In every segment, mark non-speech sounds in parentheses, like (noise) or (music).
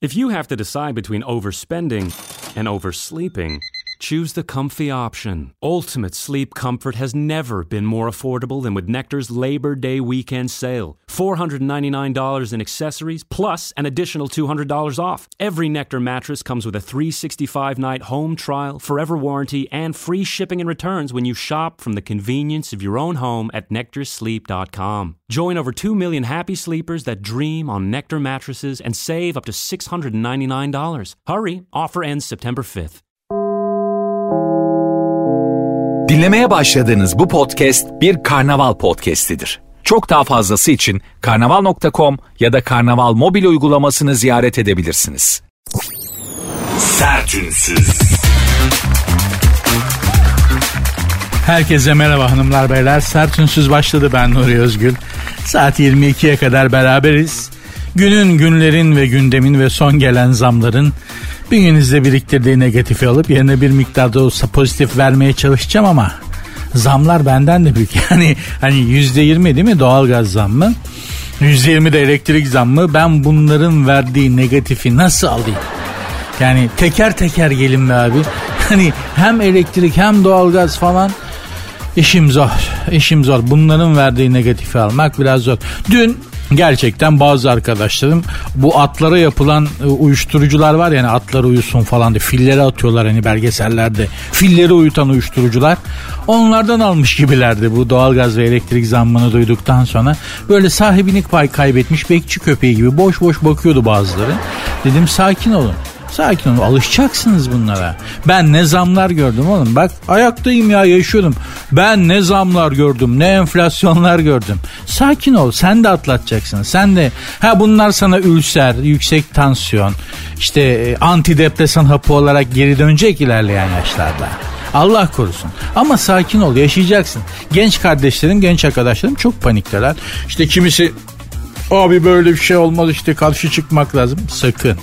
If you have to decide between overspending and oversleeping, choose the comfy option. Ultimate sleep comfort has never been more affordable than with Nectar's Labor Day weekend sale. $499 in accessories plus an additional $200 off. Every Nectar mattress comes with a 365 night home trial, forever warranty, and free shipping and returns when you shop from the convenience of your own home at nectarsleep.com. Join over 2 million happy sleepers that dream on Nectar mattresses and save up to $699. Hurry, offer ends September 5th. Dinlemeye başladığınız bu podcast bir karnaval podcastidir. Çok daha fazlası için karnaval.com ya da karnaval mobil uygulamasını ziyaret edebilirsiniz. Sertünsüz. Herkese merhaba hanımlar beyler. Sertünsüz başladı ben Nuri Özgül. Saat 22'ye kadar beraberiz. Günün, günlerin ve gündemin ve son gelen zamların bünyenizde biriktirdiği negatifi alıp yerine bir miktarda olsa pozitif vermeye çalışacağım ama zamlar benden de büyük. (laughs) Yani hani yüzde yirmi değil mi doğalgaz zammı? Yüzde yirmi de elektrik zammı. Ben bunların verdiği negatifi nasıl alayım? Yani teker teker gelin be abi. (laughs) Hani hem elektrik hem doğalgaz falan işim zor. İşim zor. Bunların verdiği negatifi almak biraz zor. Dün gerçekten bazı arkadaşlarım bu atlara yapılan e, uyuşturucular var yani atlar uyusun falan diye filleri atıyorlar hani belgesellerde. Filleri uyutan uyuşturucular. Onlardan almış gibilerdi bu doğalgaz ve elektrik zammını duyduktan sonra. Böyle sahibini kaybetmiş bekçi köpeği gibi boş boş bakıyordu bazıları. Dedim sakin olun Sakin olun alışacaksınız bunlara. Ben ne zamlar gördüm oğlum. Bak ayaktayım ya yaşıyorum. Ben ne zamlar gördüm ne enflasyonlar gördüm. Sakin ol sen de atlatacaksın. Sen de ha bunlar sana ülser, yüksek tansiyon, işte e, antidepresan hapı olarak geri dönecek ilerleyen yaşlarda. Allah korusun. Ama sakin ol yaşayacaksın. Genç kardeşlerim, genç arkadaşlarım çok panikteler. İşte kimisi abi böyle bir şey olmaz işte karşı çıkmak lazım. Sakın.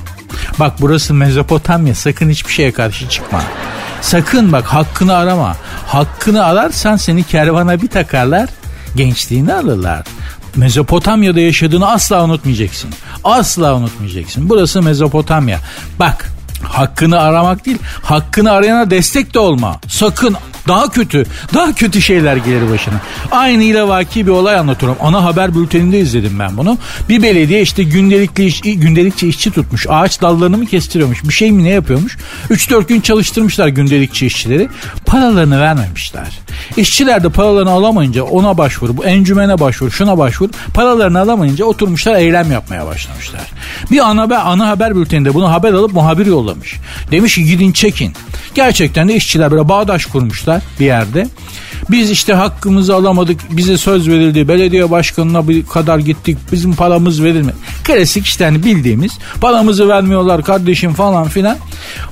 Bak burası Mezopotamya sakın hiçbir şeye karşı çıkma. Sakın bak hakkını arama. Hakkını ararsan seni kervana bir takarlar gençliğini alırlar. Mezopotamya'da yaşadığını asla unutmayacaksın. Asla unutmayacaksın. Burası Mezopotamya. Bak hakkını aramak değil hakkını arayana destek de olma. Sakın daha kötü, daha kötü şeyler gelir başına. Aynı ile vaki bir olay anlatıyorum. Ana haber bülteninde izledim ben bunu. Bir belediye işte gündelikli iş, gündelikçi işçi tutmuş. Ağaç dallarını mı kestiriyormuş? Bir şey mi ne yapıyormuş? 3-4 gün çalıştırmışlar gündelikçi işçileri. Paralarını vermemişler. İşçiler de paralarını alamayınca ona başvur, bu encümene başvur, şuna başvur. Paralarını alamayınca oturmuşlar eylem yapmaya başlamışlar. Bir ana haber, ana haber bülteninde bunu haber alıp muhabir yollamış. Demiş ki gidin çekin. Gerçekten de işçiler böyle bağdaş kurmuşlar bir yerde. Biz işte hakkımızı alamadık. Bize söz verildi. Belediye başkanına bir kadar gittik. Bizim paramız verilmedi. Klasik işte hani bildiğimiz. Paramızı vermiyorlar kardeşim falan filan.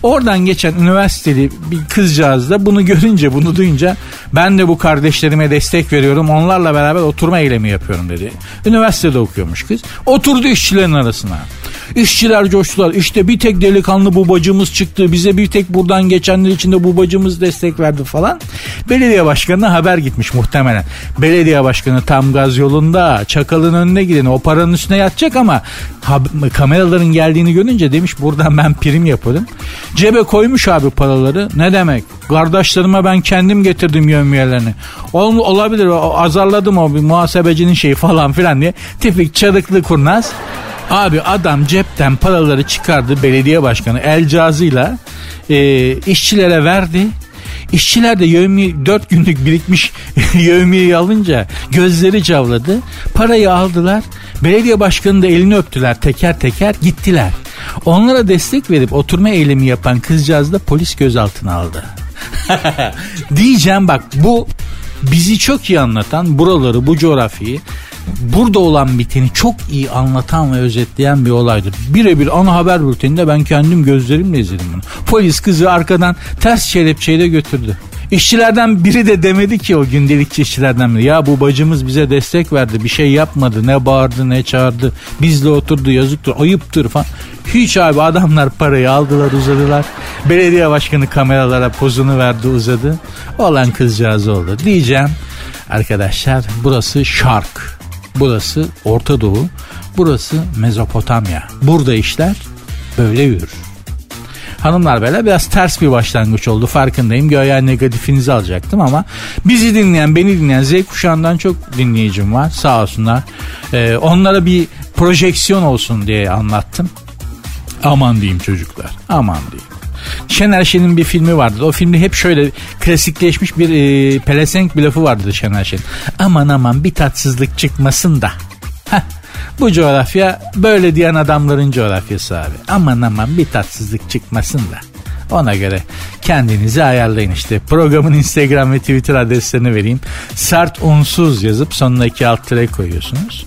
Oradan geçen üniversiteli bir kızcağız da bunu görünce bunu duyunca ben de bu kardeşlerime destek veriyorum. Onlarla beraber oturma eylemi yapıyorum dedi. Üniversitede okuyormuş kız. Oturdu işçilerin arasına. İşçiler coştular. İşte bir tek delikanlı bubacımız çıktı. Bize bir tek buradan geçenler için de bubacımız destek verdi falan. Belediye başkanına haber gitmiş muhtemelen. Belediye başkanı tam gaz yolunda çakalın önüne gidin o paranın üstüne yatacak ama kameraların geldiğini görünce demiş buradan ben prim yaparım. Cebe koymuş abi paraları. Ne demek? Kardeşlerime ben kendim getirdim yövmiyelerini. Ol, olabilir azarladım o bir muhasebecinin şeyi falan filan diye. Tipik çarıklı kurnaz. Abi adam cepten paraları çıkardı belediye başkanı el cazıyla e, işçilere verdi. İşçiler de yevmi 4 günlük birikmiş (laughs) yevmiyeyi alınca gözleri cavladı. Parayı aldılar. Belediye başkanı da elini öptüler teker teker gittiler. Onlara destek verip oturma eylemi yapan kızcağız da polis gözaltına aldı. (laughs) Diyeceğim bak bu bizi çok iyi anlatan buraları bu coğrafyayı burada olan biteni çok iyi anlatan ve özetleyen bir olaydır. Birebir ana haber bülteninde ben kendim gözlerimle izledim bunu. Polis kızı arkadan ters kelepçeyle götürdü. İşçilerden biri de demedi ki o gündelikçi işçilerden biri. Ya bu bacımız bize destek verdi bir şey yapmadı ne bağırdı ne çağırdı bizle oturdu yazıktır ayıptır falan. Hiç abi adamlar parayı aldılar uzadılar. Belediye başkanı kameralara pozunu verdi uzadı. Olan kızcağız oldu. Diyeceğim arkadaşlar burası şark. Burası Orta Doğu. Burası Mezopotamya. Burada işler böyle yürür. Hanımlar beyler biraz ters bir başlangıç oldu farkındayım. Göya negatifinizi alacaktım ama bizi dinleyen, beni dinleyen Z kuşağından çok dinleyicim var sağ olsunlar. Ee, onlara bir projeksiyon olsun diye anlattım. Aman diyeyim çocuklar, aman diyeyim. Şener Şen'in bir filmi vardı. O filmde hep şöyle klasikleşmiş bir e, pelesenk bir lafı vardı Şener Şen. Aman aman bir tatsızlık çıkmasın da. Heh, bu coğrafya böyle diyen adamların coğrafyası abi. Aman aman bir tatsızlık çıkmasın da. Ona göre kendinizi ayarlayın işte. Programın Instagram ve Twitter adreslerini vereyim. Sert unsuz yazıp sonuna iki alt tere koyuyorsunuz.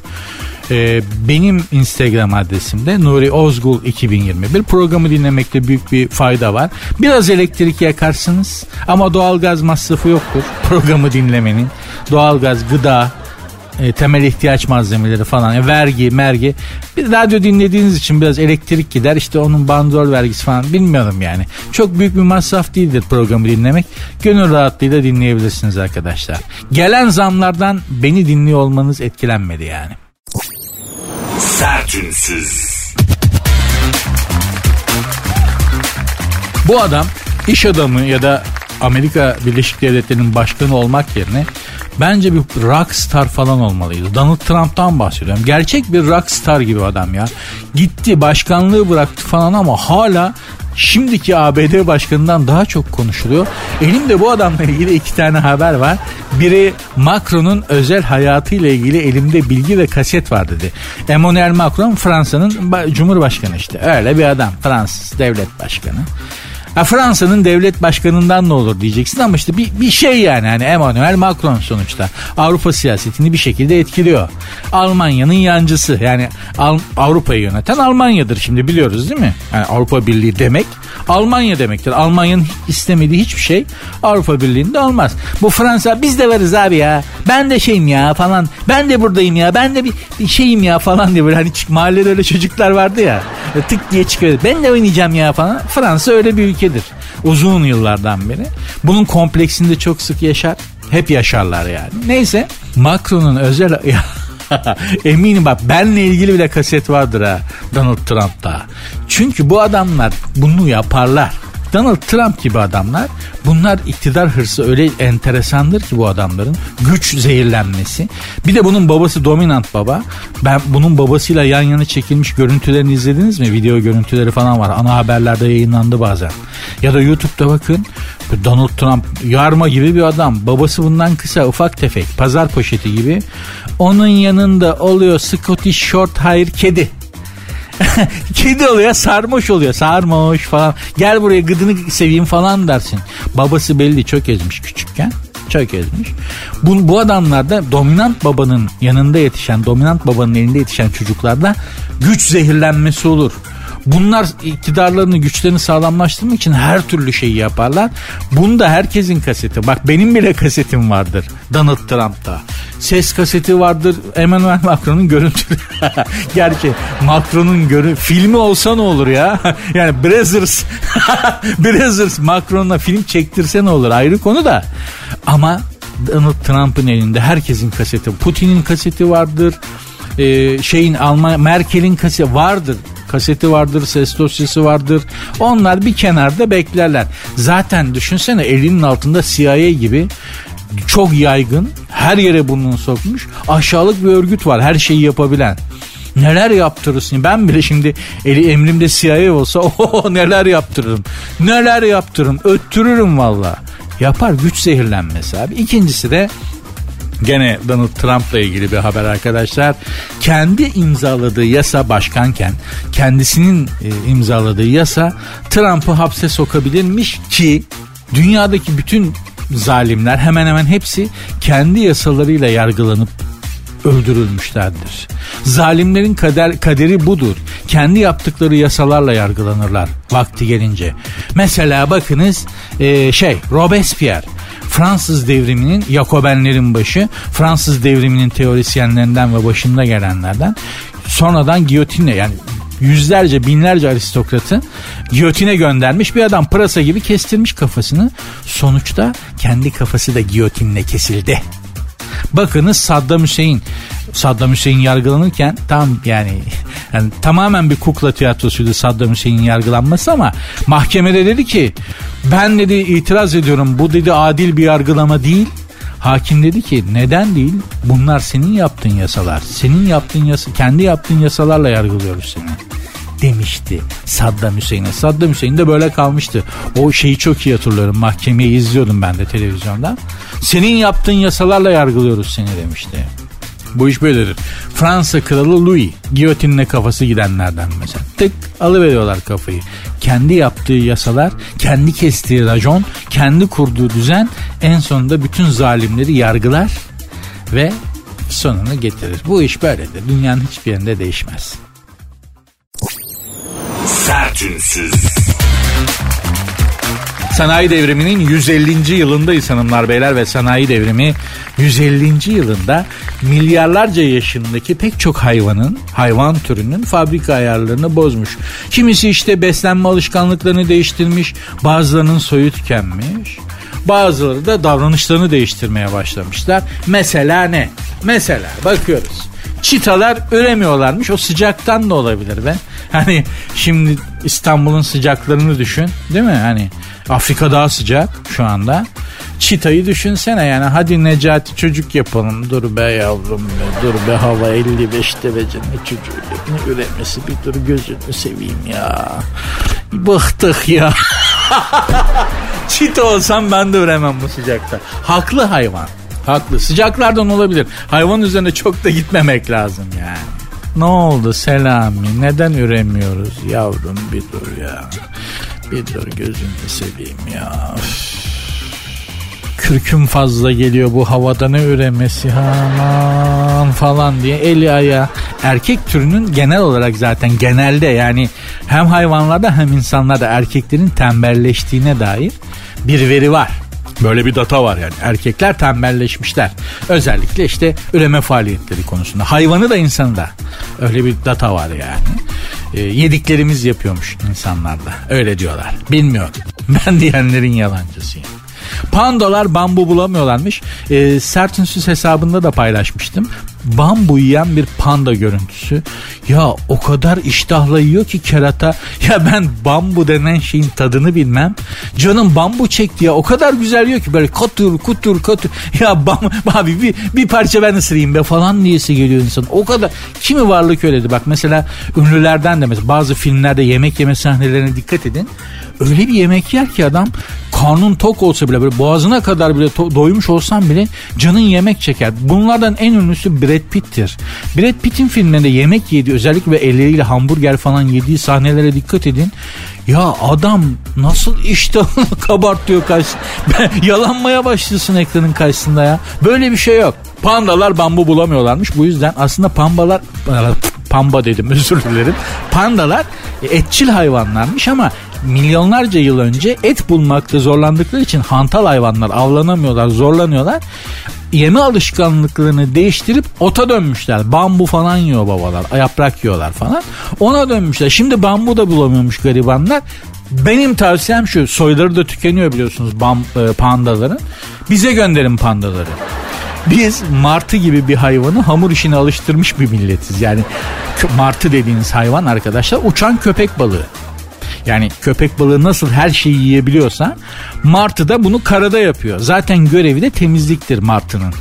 Ee, benim Instagram adresimde Nuri Ozgul 2021. Programı dinlemekte büyük bir fayda var. Biraz elektrik yakarsınız ama doğalgaz masrafı yoktur. (laughs) Programı dinlemenin. Doğalgaz, gıda, e, temel ihtiyaç malzemeleri falan e, vergi mergi bir radyo dinlediğiniz için biraz elektrik gider işte onun bandrol vergisi falan bilmiyorum yani çok büyük bir masraf değildir programı dinlemek gönül rahatlığıyla dinleyebilirsiniz arkadaşlar gelen zamlardan beni dinliyor olmanız etkilenmedi yani Sertünsüz. Bu adam iş adamı ya da Amerika Birleşik Devletleri'nin başkanı olmak yerine bence bir rockstar falan olmalıydı. Donald Trump'tan bahsediyorum. Gerçek bir rockstar gibi adam ya. Gitti başkanlığı bıraktı falan ama hala şimdiki ABD başkanından daha çok konuşuluyor. Elimde bu adamla ilgili iki tane haber var. Biri Macron'un özel hayatıyla ilgili elimde bilgi ve kaset var dedi. Emmanuel Macron Fransa'nın Cumhurbaşkanı işte. Öyle bir adam. Fransız devlet başkanı. Ha, Fransa'nın devlet başkanından ne olur diyeceksin ama işte bir, bir şey yani hani Emmanuel Macron sonuçta Avrupa siyasetini bir şekilde etkiliyor. Almanya'nın yancısı yani Al, Avrupa'yı yöneten Almanya'dır şimdi biliyoruz değil mi? Yani Avrupa Birliği demek Almanya demektir. Almanya'nın istemediği hiçbir şey Avrupa Birliği'nde olmaz. Bu Fransa biz de varız abi ya. Ben de şeyim ya falan. Ben de buradayım ya. Ben de bir, bir şeyim ya falan diye böyle hani mahallede öyle çocuklar vardı ya. Tık diye çıkıyor. Ben de oynayacağım ya falan. Fransa öyle bir ülkedir. Uzun yıllardan beri. Bunun kompleksinde çok sık yaşar. Hep yaşarlar yani. Neyse Macron'un özel (laughs) Eminim bak benle ilgili bile kaset vardır ha Donald Trump'ta. Çünkü bu adamlar bunu yaparlar. Donald Trump gibi adamlar bunlar iktidar hırsı öyle enteresandır ki bu adamların güç zehirlenmesi. Bir de bunun babası dominant baba. Ben bunun babasıyla yan yana çekilmiş görüntülerini izlediniz mi? Video görüntüleri falan var. Ana haberlerde yayınlandı bazen. Ya da YouTube'da bakın Donald Trump yarma gibi bir adam. Babası bundan kısa ufak tefek pazar poşeti gibi. Onun yanında oluyor Scottish Short Hair kedi. (laughs) Kedi oluyor sarmoş oluyor sarmoş falan. Gel buraya gıdını seveyim falan dersin. Babası belli çok ezmiş küçükken. Çok ezmiş. Bu, bu adamlarda dominant babanın yanında yetişen, dominant babanın elinde yetişen çocuklarda güç zehirlenmesi olur. Bunlar iktidarlarını güçlerini sağlamlaştırmak için her türlü şeyi yaparlar. Bunda herkesin kaseti. Bak benim bile kasetim vardır Donald Trump'ta. Ses kaseti vardır Emmanuel Macron'un görüntüleri. (laughs) Gerçi Macron'un görü filmi olsa ne olur ya? (laughs) yani Brothers (laughs) Brothers Macron'la film çektirse ne olur ayrı konu da. Ama Donald Trump'ın elinde herkesin kaseti. Putin'in kaseti vardır. Ee, şeyin Alman Merkel'in kaseti vardır kaseti vardır, ses dosyası vardır. Onlar bir kenarda beklerler. Zaten düşünsene elinin altında CIA gibi çok yaygın, her yere burnunu sokmuş, aşağılık bir örgüt var her şeyi yapabilen. Neler yaptırırsın? Ben bile şimdi eli emrimde CIA olsa (laughs) o neler yaptırırım. Neler yaptırırım. Öttürürüm valla. Yapar güç zehirlenmesi abi. İkincisi de Gene Donald Trump'la ilgili bir haber arkadaşlar. Kendi imzaladığı yasa başkanken kendisinin e, imzaladığı yasa Trump'ı hapse sokabilirmiş ki dünyadaki bütün zalimler hemen hemen hepsi kendi yasalarıyla yargılanıp öldürülmüşlerdir. Zalimlerin kader, kaderi budur. Kendi yaptıkları yasalarla yargılanırlar vakti gelince. Mesela bakınız e, şey Robespierre Fransız devriminin Yakobenlerin başı, Fransız devriminin teorisyenlerinden ve başında gelenlerden sonradan giyotinle yani yüzlerce binlerce aristokratı giyotine göndermiş bir adam pırasa gibi kestirmiş kafasını. Sonuçta kendi kafası da giyotinle kesildi. Bakınız Saddam Hüseyin Saddam Hüseyin yargılanırken tam yani, yani tamamen bir kukla tiyatrosuydu Saddam Hüseyin'in yargılanması ama mahkemede dedi ki ben dedi itiraz ediyorum bu dedi adil bir yargılama değil. Hakim dedi ki neden değil? Bunlar senin yaptığın yasalar. Senin yaptığın yasa, kendi yaptığın yasalarla yargılıyoruz seni demişti Saddam Hüseyin'e. Saddam Hüseyin de böyle kalmıştı. O şeyi çok iyi hatırlıyorum. Mahkemeyi izliyordum ben de televizyonda. Senin yaptığın yasalarla yargılıyoruz seni demişti. Bu iş böyledir. Fransa kralı Louis giyotinle kafası gidenlerden mesela. Tık alıveriyorlar kafayı. Kendi yaptığı yasalar, kendi kestiği racon, kendi kurduğu düzen en sonunda bütün zalimleri yargılar ve sonunu getirir. Bu iş böyledir. Dünyanın hiçbir yerinde değişmez. Sertünsüz. Sanayi devriminin 150. yılındayız hanımlar beyler ve sanayi devrimi 150. yılında milyarlarca yaşındaki pek çok hayvanın, hayvan türünün fabrika ayarlarını bozmuş. Kimisi işte beslenme alışkanlıklarını değiştirmiş, bazılarının soyu tükenmiş. Bazıları da davranışlarını değiştirmeye başlamışlar. Mesela ne? Mesela bakıyoruz. Çitalar üremiyorlarmış. O sıcaktan da olabilir be. Hani şimdi İstanbul'un sıcaklarını düşün. Değil mi? Hani Afrika daha sıcak şu anda. Çitayı düşünsene yani hadi Necati çocuk yapalım. Dur be yavrum be dur be hava 55 derece ne çocuğu ne üretmesi bir dur gözünü seveyim ya. Bıktık ya. (laughs) Çita olsam ben de üremem bu sıcakta. Haklı hayvan. Haklı. Sıcaklardan olabilir. Hayvan üzerine çok da gitmemek lazım yani. Ne oldu Selami? Neden üremiyoruz yavrum bir dur ya. Bir dur gözünü seveyim ya. Kürküm fazla geliyor bu havada ne üremesi aman falan diye eli ayağı. Erkek türünün genel olarak zaten genelde yani hem hayvanlarda hem insanlarda erkeklerin tembelleştiğine dair bir veri var. Böyle bir data var yani. Erkekler tembelleşmişler. Özellikle işte üreme faaliyetleri konusunda. Hayvanı da insanı da. Öyle bir data var yani. E, yediklerimiz yapıyormuş insanlarda. Öyle diyorlar. Bilmiyorum. (laughs) Ben diyenlerin yalancısıyım. Pandalar bambu bulamıyorlarmış. E, Sertünsüz hesabında da paylaşmıştım. Bambu yiyen bir panda görüntüsü. Ya o kadar iştahla yiyor ki kerata. Ya ben bambu denen şeyin tadını bilmem. Canım bambu çekti ya. O kadar güzel yiyor ki böyle katur kutur katur. Ya bam, abi bir, bir parça ben ısırayım be falan diyesi geliyor insan. O kadar. Kimi varlık öyledi. Bak mesela ünlülerden de mesela bazı filmlerde yemek yeme sahnelerine dikkat edin. Öyle bir yemek yer ki adam karnın tok olsa bile böyle boğazına kadar bile to- doymuş olsan bile canın yemek çeker. Bunlardan en ünlüsü Brad Pitt'tir. Brad Pitt'in filmlerinde yemek yediği özellikle elleriyle hamburger falan yediği sahnelere dikkat edin. Ya adam nasıl iştahını (laughs) kabartıyor karşı. (laughs) Yalanmaya başlıyorsun ekranın karşısında ya. Böyle bir şey yok. Pandalar bambu bulamıyorlarmış. Bu yüzden aslında pambalar (laughs) pamba dedim özür dilerim. Pandalar etçil hayvanlarmış ama milyonlarca yıl önce et bulmakta zorlandıkları için hantal hayvanlar avlanamıyorlar, zorlanıyorlar. Yeme alışkanlıklarını değiştirip ota dönmüşler. Bambu falan yiyor babalar. Yaprak yiyorlar falan. Ona dönmüşler. Şimdi bambu da bulamıyormuş garibanlar. Benim tavsiyem şu. Soyları da tükeniyor biliyorsunuz bam, e, pandaların. Bize gönderin pandaları. Biz martı gibi bir hayvanı hamur işine alıştırmış bir milletiz. Yani martı dediğiniz hayvan arkadaşlar uçan köpek balığı. Yani köpek balığı nasıl her şeyi yiyebiliyorsa martı da bunu karada yapıyor. Zaten görevi de temizliktir martının.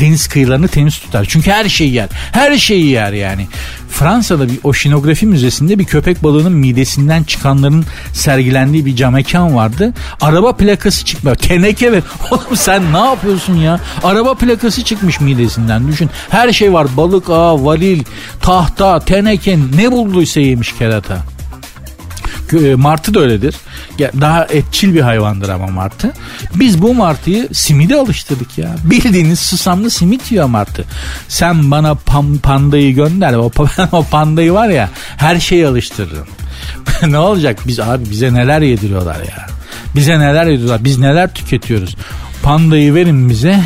Deniz kıyılarını temiz tutar. Çünkü her şeyi yer. Her şeyi yer yani. Fransa'da bir oşinografi müzesinde bir köpek balığının midesinden çıkanların sergilendiği bir cam mekan vardı. Araba plakası çıkmıyor. Teneke ver. (laughs) Oğlum sen ne yapıyorsun ya? Araba plakası çıkmış midesinden. Düşün. Her şey var. Balık ağı, varil, tahta, teneke ne bulduysa yemiş kerata. E, martı da öyledir. Daha etçil bir hayvandır ama martı. Biz bu martıyı simide alıştırdık ya. Bildiğiniz susamlı simit yiyor martı. Sen bana pam, pandayı gönder. O, (laughs) o pandayı var ya her şeyi alıştırırım. (laughs) ne olacak? Biz abi bize neler yediriyorlar ya. Bize neler yediriyorlar. Biz neler tüketiyoruz. Pandayı verin bize.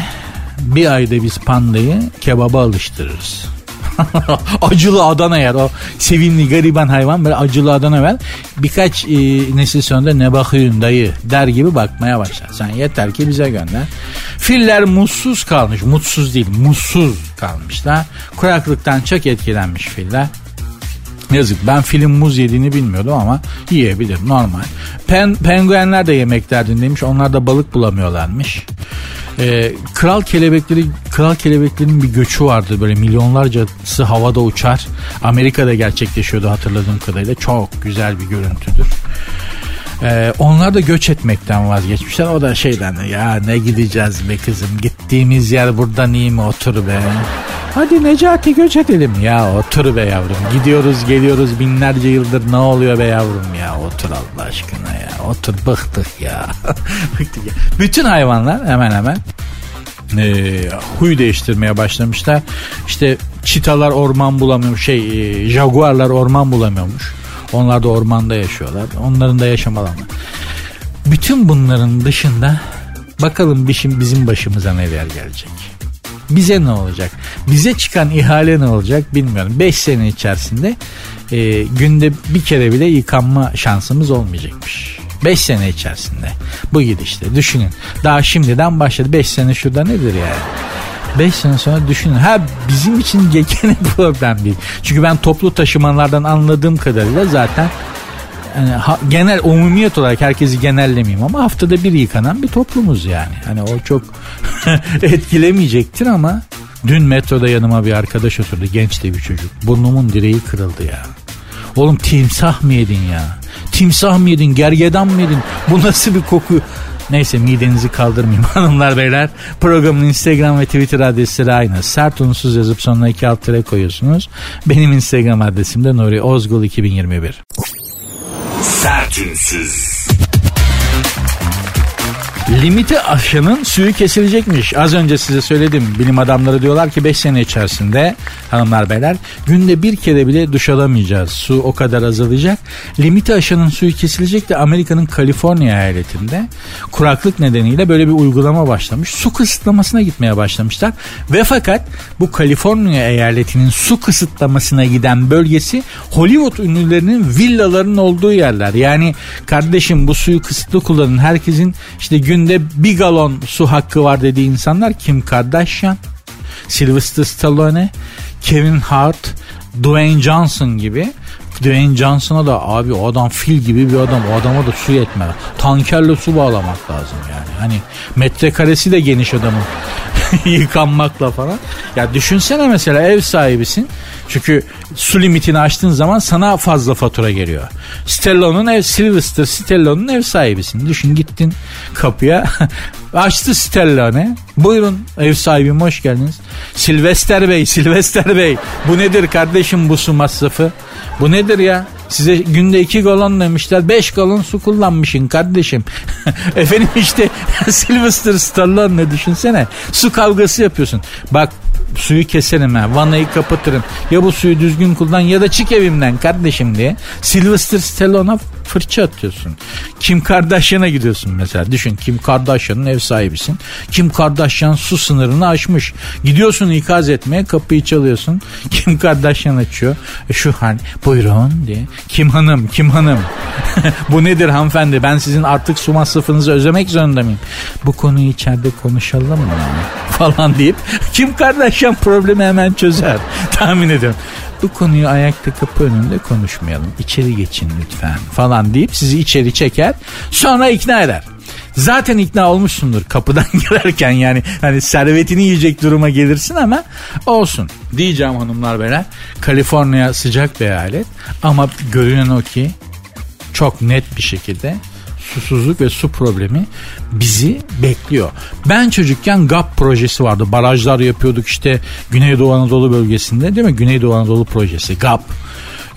Bir ayda biz pandayı kebaba alıştırırız. (laughs) acılı Adana yer o sevimli gariban hayvan böyle acılı Adana yer. Birkaç e, nesil sonra ne bakıyorsun dayı der gibi bakmaya başlar. Sen yeter ki bize gönder. Filler mutsuz kalmış. Mutsuz değil mutsuz kalmışlar. Kuraklıktan çok etkilenmiş filler. Yazık ben film muz yediğini bilmiyordum ama yiyebilir normal. Pen, penguenler de yemek derdindeymiş onlar da balık bulamıyorlarmış. Ee, kral kelebekleri kral kelebeklerin bir göçü vardı böyle milyonlarcası havada uçar. Amerika'da gerçekleşiyordu hatırladığım kadarıyla çok güzel bir görüntüdür. Ee, onlar da göç etmekten vazgeçmişler. O da şeyden ya ne gideceğiz be kızım gittiğimiz yer buradan iyi mi otur be. Hadi Necati göç edelim. Ya otur be yavrum. Gidiyoruz geliyoruz binlerce yıldır ne oluyor be yavrum ya. Otur Allah aşkına ya. Otur bıktık ya. (laughs) bıktık ya. Bütün hayvanlar hemen hemen e, huy değiştirmeye başlamışlar. İşte çitalar orman bulamıyor şey e, jaguarlar orman bulamıyormuş. Onlar da ormanda yaşıyorlar. Onların da yaşam alanı. Bütün bunların dışında bakalım bizim başımıza neler gelecek. Bize ne olacak? Bize çıkan ihale ne olacak bilmiyorum. 5 sene içerisinde e, günde bir kere bile yıkanma şansımız olmayacakmış. 5 sene içerisinde bu gidişte düşünün. Daha şimdiden başladı. 5 sene şurada nedir yani? 5 sene sonra düşünün. Ha bizim için (laughs) gene problem değil. Çünkü ben toplu taşımalardan anladığım kadarıyla zaten yani ha, genel umumiyet olarak herkesi genellemeyeyim ama haftada bir yıkanan bir toplumuz yani. Hani o çok (laughs) etkilemeyecektir ama dün metroda yanıma bir arkadaş oturdu genç de bir çocuk. Burnumun direği kırıldı ya. Oğlum timsah mı yedin ya? Timsah mı yedin? Gergedan mı yedin? Bu nasıl bir koku? Neyse midenizi kaldırmayayım (laughs) hanımlar beyler. Programın Instagram ve Twitter adresleri aynı. Sert unsuz yazıp sonuna iki alt tere koyuyorsunuz. Benim Instagram adresim de Nuri Ozgul 2021. Sertünsüz. Limiti aşının suyu kesilecekmiş. Az önce size söyledim. Bilim adamları diyorlar ki 5 sene içerisinde hanımlar beyler günde bir kere bile duş alamayacağız. Su o kadar azalacak. Limiti aşının suyu kesilecek de Amerika'nın Kaliforniya eyaletinde kuraklık nedeniyle böyle bir uygulama başlamış. Su kısıtlamasına gitmeye başlamışlar. Ve fakat bu Kaliforniya eyaletinin su kısıtlamasına giden bölgesi Hollywood ünlülerinin villalarının olduğu yerler. Yani kardeşim bu suyu kısıtlı kullanın. Herkesin işte gün günde bir galon su hakkı var dediği insanlar Kim Kardashian, Sylvester Stallone, Kevin Hart, Dwayne Johnson gibi. Dwayne Johnson'a da abi o adam fil gibi bir adam. O adama da su yetmez. Tankerle su bağlamak lazım yani. Hani metrekaresi de geniş adamın. (laughs) Yıkanmakla falan. Ya düşünsene mesela ev sahibisin. Çünkü su limitini aştığın zaman sana fazla fatura geliyor. Stello'nun ev, Sylvester Stello'nun ev sahibisin. Düşün gittin kapıya. (laughs) Açtı Stellone. Buyurun ev sahibim hoş geldiniz. Silvester Bey, Silvester Bey. Bu nedir kardeşim bu su masrafı? Bu nedir ya? Size günde iki galon demişler. Beş galon su kullanmışsın kardeşim. (laughs) Efendim işte (laughs) Sylvester Stallone ne düşünsene. Su kavgası yapıyorsun. Bak suyu keserim ha. Vanayı kapatırım. Ya bu suyu düzgün kullan ya da çık evimden kardeşim diye. Sylvester Stallone'a fırça atıyorsun. Kim Kardashian'a gidiyorsun mesela. Düşün Kim Kardashian'ın ev sahibisin. Kim Kardashian su sınırını aşmış. Gidiyorsun ikaz etmeye kapıyı çalıyorsun. (laughs) Kim Kardashian açıyor. E şu hani buyurun diye. Kim hanım kim hanım. (laughs) Bu nedir hanımefendi ben sizin artık su masrafınızı ödemek zorunda mıyım? Bu konuyu içeride konuşalım mı? (laughs) Falan deyip Kim Kardashian problemi hemen çözer. Tahmin ediyorum bu konuyu ayakta kapı önünde konuşmayalım. İçeri geçin lütfen falan deyip sizi içeri çeker. Sonra ikna eder. Zaten ikna olmuşsundur kapıdan (laughs) girerken yani hani servetini yiyecek duruma gelirsin ama olsun. Diyeceğim hanımlar beyler. Kaliforniya sıcak bir eyalet ama görünen o ki çok net bir şekilde susuzluk ve su problemi bizi bekliyor. Ben çocukken GAP projesi vardı. Barajlar yapıyorduk işte Güneydoğu Anadolu bölgesinde değil mi? Güneydoğu Anadolu projesi GAP.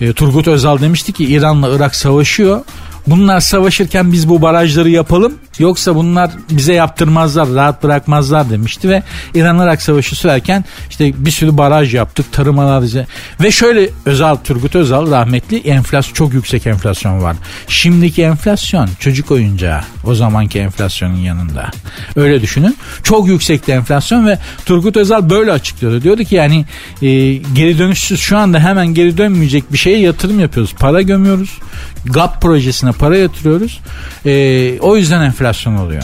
E, Turgut Özal demişti ki İran'la Irak savaşıyor. Bunlar savaşırken biz bu barajları yapalım yoksa bunlar bize yaptırmazlar rahat bırakmazlar demişti ve İran-Irak savaşı sürerken işte bir sürü baraj yaptık tarım arazi ve şöyle Özal Turgut Özal rahmetli enflasyon çok yüksek enflasyon var. Şimdiki enflasyon çocuk oyuncağı o zamanki enflasyonun yanında. Öyle düşünün. Çok yüksekti enflasyon ve Turgut Özal böyle açıklıyordu. Diyordu ki yani e, geri dönüşsüz şu anda hemen geri dönmeyecek bir şeye yatırım yapıyoruz. Para gömüyoruz. GAP projesine para yatırıyoruz. E, o yüzden enflasyon oluyor.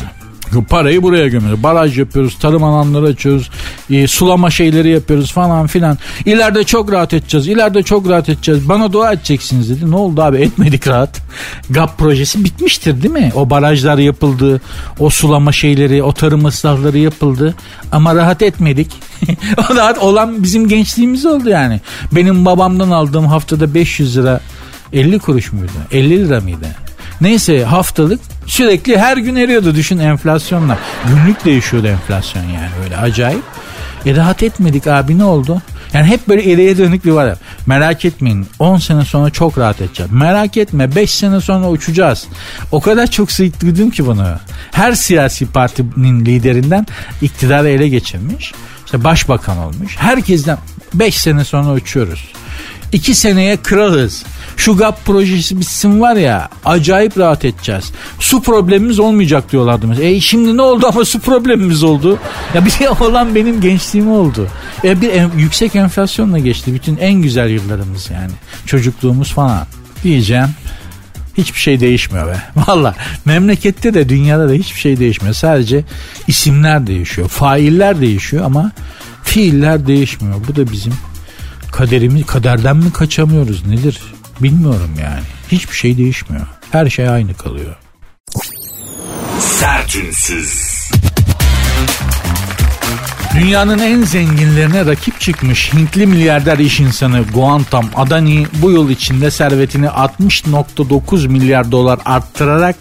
Parayı buraya gömüyoruz. Baraj yapıyoruz, tarım alanları açıyoruz, e, sulama şeyleri yapıyoruz falan filan. İleride çok rahat edeceğiz, ileride çok rahat edeceğiz. Bana dua edeceksiniz dedi. Ne oldu abi (laughs) etmedik rahat. GAP projesi bitmiştir değil mi? O barajlar yapıldı, o sulama şeyleri, o tarım ıslahları yapıldı. Ama rahat etmedik. (laughs) o rahat olan bizim gençliğimiz oldu yani. Benim babamdan aldığım haftada 500 lira 50 kuruş muydu? 50 lira mıydı? Neyse haftalık sürekli her gün eriyordu düşün enflasyonla. Günlük değişiyordu enflasyon yani öyle acayip. E rahat etmedik abi ne oldu? Yani hep böyle ileriye dönük bir var. Merak etmeyin 10 sene sonra çok rahat edeceğim. Merak etme 5 sene sonra uçacağız. O kadar çok sık ki bunu. Her siyasi partinin liderinden iktidarı ele geçirmiş. İşte başbakan olmuş. Herkesten 5 sene sonra uçuyoruz. 2 seneye kralız. Şu GAP projesi bitsin var ya acayip rahat edeceğiz. Su problemimiz olmayacak diyorlardı mesela. E şimdi ne oldu ama su problemimiz oldu. Ya bir şey (laughs) olan benim gençliğim oldu. E bir en, yüksek enflasyonla geçti bütün en güzel yıllarımız yani. Çocukluğumuz falan. Diyeceğim hiçbir şey değişmiyor be. (laughs) Valla memlekette de dünyada da hiçbir şey değişmiyor. Sadece isimler değişiyor. Failler değişiyor ama fiiller değişmiyor. Bu da bizim kaderimiz kaderden mi kaçamıyoruz nedir bilmiyorum yani. Hiçbir şey değişmiyor. Her şey aynı kalıyor. Sertünsüz. Dünyanın en zenginlerine rakip çıkmış Hintli milyarder iş insanı Guantam Adani bu yıl içinde servetini 60.9 milyar dolar arttırarak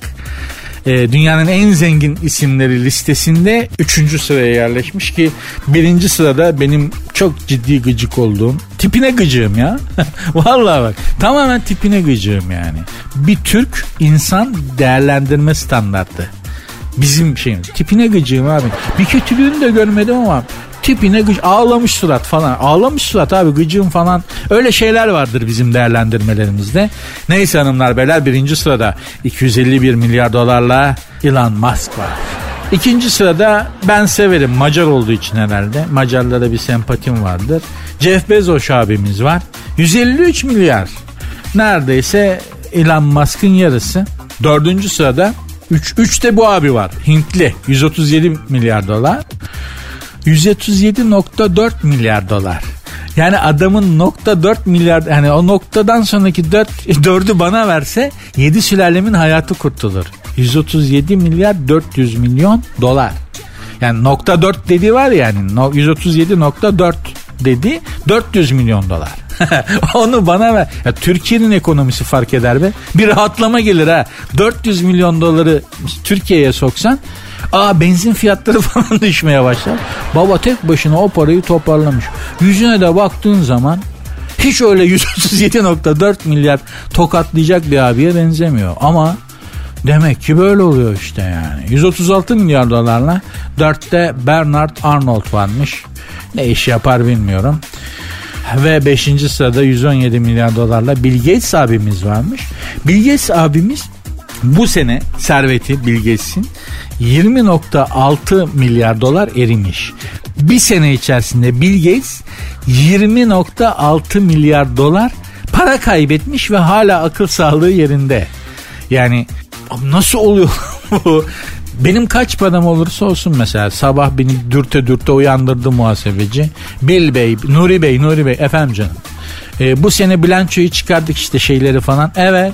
e, dünyanın en zengin isimleri listesinde 3. sıraya yerleşmiş ki birinci sırada benim çok ciddi gıcık olduğum tipine gıcığım ya. (laughs) Vallahi bak tamamen tipine gıcığım yani. Bir Türk insan değerlendirme standartı. Bizim şeyimiz. Tipine gıcığım abi. Bir kötülüğünü de görmedim ama tipine gıc ağlamış surat falan. Ağlamış surat abi gıcığım falan. Öyle şeyler vardır bizim değerlendirmelerimizde. Neyse hanımlar beyler birinci sırada 251 milyar dolarla Elon Musk var. İkinci sırada ben severim Macar olduğu için herhalde. Macarlara bir sempatim vardır. Jeff Bezos abimiz var. 153 milyar. Neredeyse Elon Musk'ın yarısı. Dördüncü sırada 3 3 de bu abi var. Hintli 137 milyar dolar. 137.4 milyar dolar. Yani adamın nokta 4 milyar yani o noktadan sonraki 4 4'ü (laughs) bana verse 7 sülalemin hayatı kurtulur. 137 milyar 400 milyon dolar. Yani nokta 4 dedi var yani 137.4 dedi 400 milyon dolar. (laughs) Onu bana ver. Ya Türkiye'nin ekonomisi fark eder be. Bir rahatlama gelir ha. 400 milyon doları Türkiye'ye soksan Aa benzin fiyatları (laughs) falan düşmeye başlar. Baba tek başına o parayı toparlamış. Yüzüne de baktığın zaman hiç öyle (laughs) 137.4 milyar tokatlayacak bir abiye benzemiyor. Ama demek ki böyle oluyor işte yani. 136 milyar dolarla 4'te Bernard Arnold varmış. Ne iş yapar bilmiyorum. Ve 5. sırada 117 milyar dolarla Bill Gates abimiz varmış. Bill Gates abimiz bu sene serveti Bill Gates'in 20.6 milyar dolar erimiş. Bir sene içerisinde Bill Gates 20.6 milyar dolar para kaybetmiş ve hala akıl sağlığı yerinde. Yani nasıl oluyor (laughs) bu? Benim kaç param olursa olsun mesela sabah beni dürte dürte uyandırdı muhasebeci. Bill Bey, Nuri Bey, Nuri Bey efendim canım. E, bu sene bilançoyu çıkardık işte şeyleri falan. Evet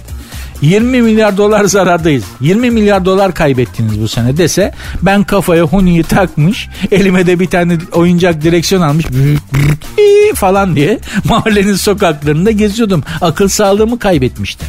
20 milyar dolar zarardayız. 20 milyar dolar kaybettiniz bu sene dese ben kafaya Huni'yi takmış elime de bir tane oyuncak direksiyon almış falan diye mahallenin sokaklarında geziyordum. Akıl sağlığımı kaybetmiştim.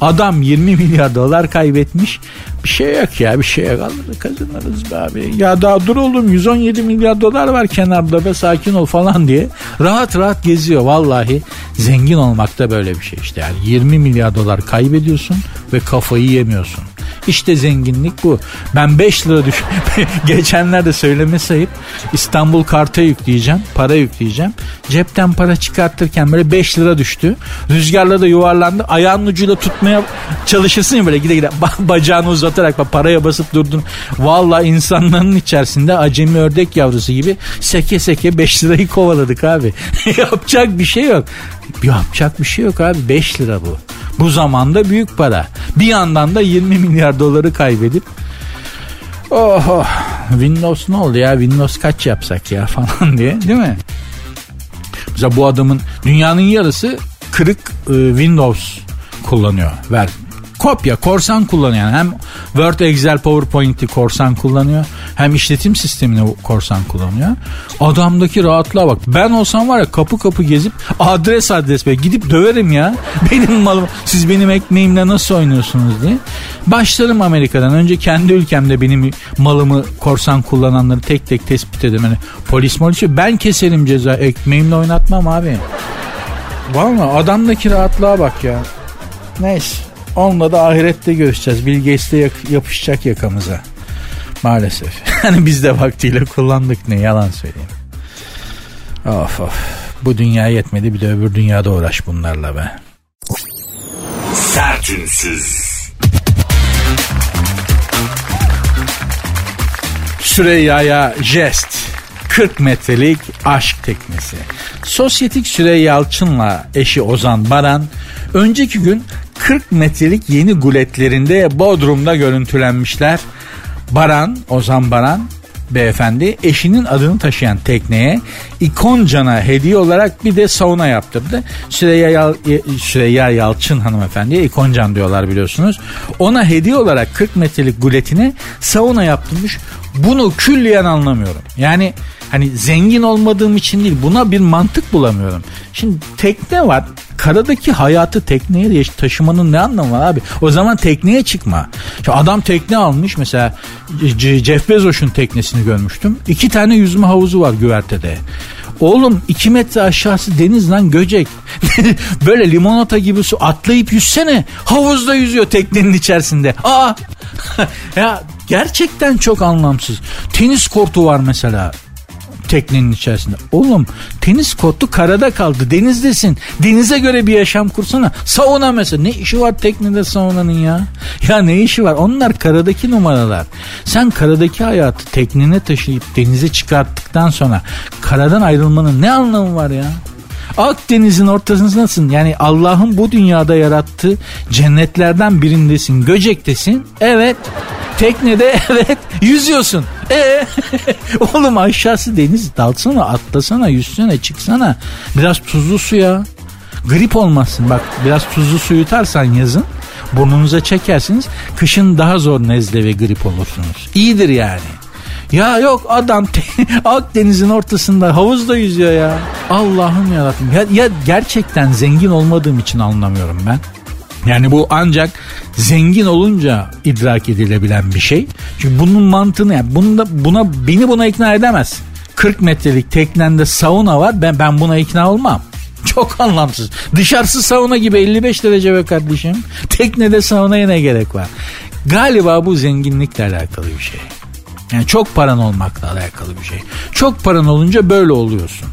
Adam 20 milyar dolar kaybetmiş. Bir şey yok ya bir şey yok. Alır kazanırız be abi. Ya daha dur oğlum 117 milyar dolar var kenarda be sakin ol falan diye. Rahat rahat geziyor vallahi. Zengin olmak da böyle bir şey işte. Yani 20 milyar dolar kaybediyorsun ve kafayı yemiyorsun. İşte zenginlik bu. Ben 5 lira düş (laughs) geçenlerde söyleme sayıp İstanbul karta yükleyeceğim. Para yükleyeceğim. Cepten para çıkartırken böyle 5 lira düştü. Rüzgarla da yuvarlandı. Ayağının ucuyla tutmaya çalışırsın ya böyle gide gide (laughs) bacağını uzatarak bak paraya basıp durdun. Valla insanların içerisinde acemi ördek yavrusu gibi seke seke 5 lirayı kovaladık abi. (laughs) Yapacak bir şey yok. Yapacak bir şey yok abi 5 lira bu. Bu zamanda büyük para. Bir yandan da 20 milyar doları kaybedip oh, oh Windows ne oldu ya Windows kaç yapsak ya (laughs) falan diye değil mi? Mesela bu adamın dünyanın yarısı kırık e, Windows kullanıyor. Ver kopya korsan kullanıyor. Hem Word, Excel, PowerPoint'i korsan kullanıyor. Hem işletim sistemini korsan kullanıyor. Adamdaki rahatlığa bak. Ben olsam var ya kapı kapı gezip adres adres be gidip döverim ya. (laughs) Benim malım siz benim ekmeğimle nasıl oynuyorsunuz diye. Başlarım Amerika'dan. Önce kendi ülkemde benim malımı korsan kullananları tek tek tespit ederim. Yani polis polis ben keserim ceza ekmeğimle oynatmam abi. Valla adamdaki rahatlığa bak ya. Neyse. Onunla da ahirette görüşeceğiz. Bill Gates de yapışacak yakamıza. Maalesef. (laughs) Hani biz de vaktiyle kullandık ne yalan söyleyeyim. Of of. Bu dünya yetmedi bir de öbür dünyada uğraş bunlarla be. Sertünsüz. Süreyya'ya jest. 40 metrelik aşk teknesi. Sosyetik Süreyya Yalçın'la eşi Ozan Baran önceki gün 40 metrelik yeni guletlerinde Bodrum'da görüntülenmişler. Baran, Ozan Baran beyefendi eşinin adını taşıyan tekneye İkoncan'a hediye olarak bir de sauna yaptırdı. Süreyya, Yal, Süreyya Yalçın hanımefendiye İkoncan diyorlar biliyorsunuz. Ona hediye olarak 40 metrelik guletine sauna yaptırmış. Bunu külliyen anlamıyorum. Yani hani zengin olmadığım için değil buna bir mantık bulamıyorum. Şimdi tekne var. Karadaki hayatı tekneye taşımanın ne anlamı var abi? O zaman tekneye çıkma. Şimdi adam tekne almış mesela Jeff Bezos'un teknesini görmüştüm. İki tane yüzme havuzu var güvertede. Oğlum iki metre aşağısı deniz lan göcek. (laughs) Böyle limonata gibi su atlayıp yüzsene. Havuzda yüzüyor teknenin içerisinde. Aa (laughs) ya gerçekten çok anlamsız. Tenis kortu var mesela teknenin içerisinde. Oğlum tenis kortu karada kaldı denizdesin. Denize göre bir yaşam kursana. Sauna mesela ne işi var teknede saunanın ya? Ya ne işi var? Onlar karadaki numaralar. Sen karadaki hayatı teknene taşıyıp denize çıkarttıktan sonra karadan ayrılmanın ne anlamı var ya? Akdeniz'in ortasındasın. Yani Allah'ın bu dünyada yarattığı cennetlerden birindesin. Göcektesin. Evet. Teknede (laughs) evet yüzüyorsun. E (laughs) oğlum aşağısı deniz dalsana atlasana yüzsene çıksana. Biraz tuzlu suya. Grip olmazsın bak biraz tuzlu su yutarsan yazın burnunuza çekersiniz. Kışın daha zor nezle ve grip olursunuz. İyidir yani. Ya yok adam (laughs) Akdeniz'in ortasında havuzda yüzüyor ya. Allah'ım yarabbim. Ya, ya gerçekten zengin olmadığım için anlamıyorum ben. Yani bu ancak zengin olunca idrak edilebilen bir şey. Çünkü bunun mantığını yani bunda buna beni buna ikna edemez. 40 metrelik teknende sauna var. Ben ben buna ikna olmam. (laughs) Çok anlamsız. Dışarısı sauna gibi 55 derece be kardeşim. Teknede saunaya ne gerek var? Galiba bu zenginlikle alakalı bir şey. Yani çok paran olmakla alakalı bir şey. Çok paran olunca böyle oluyorsun.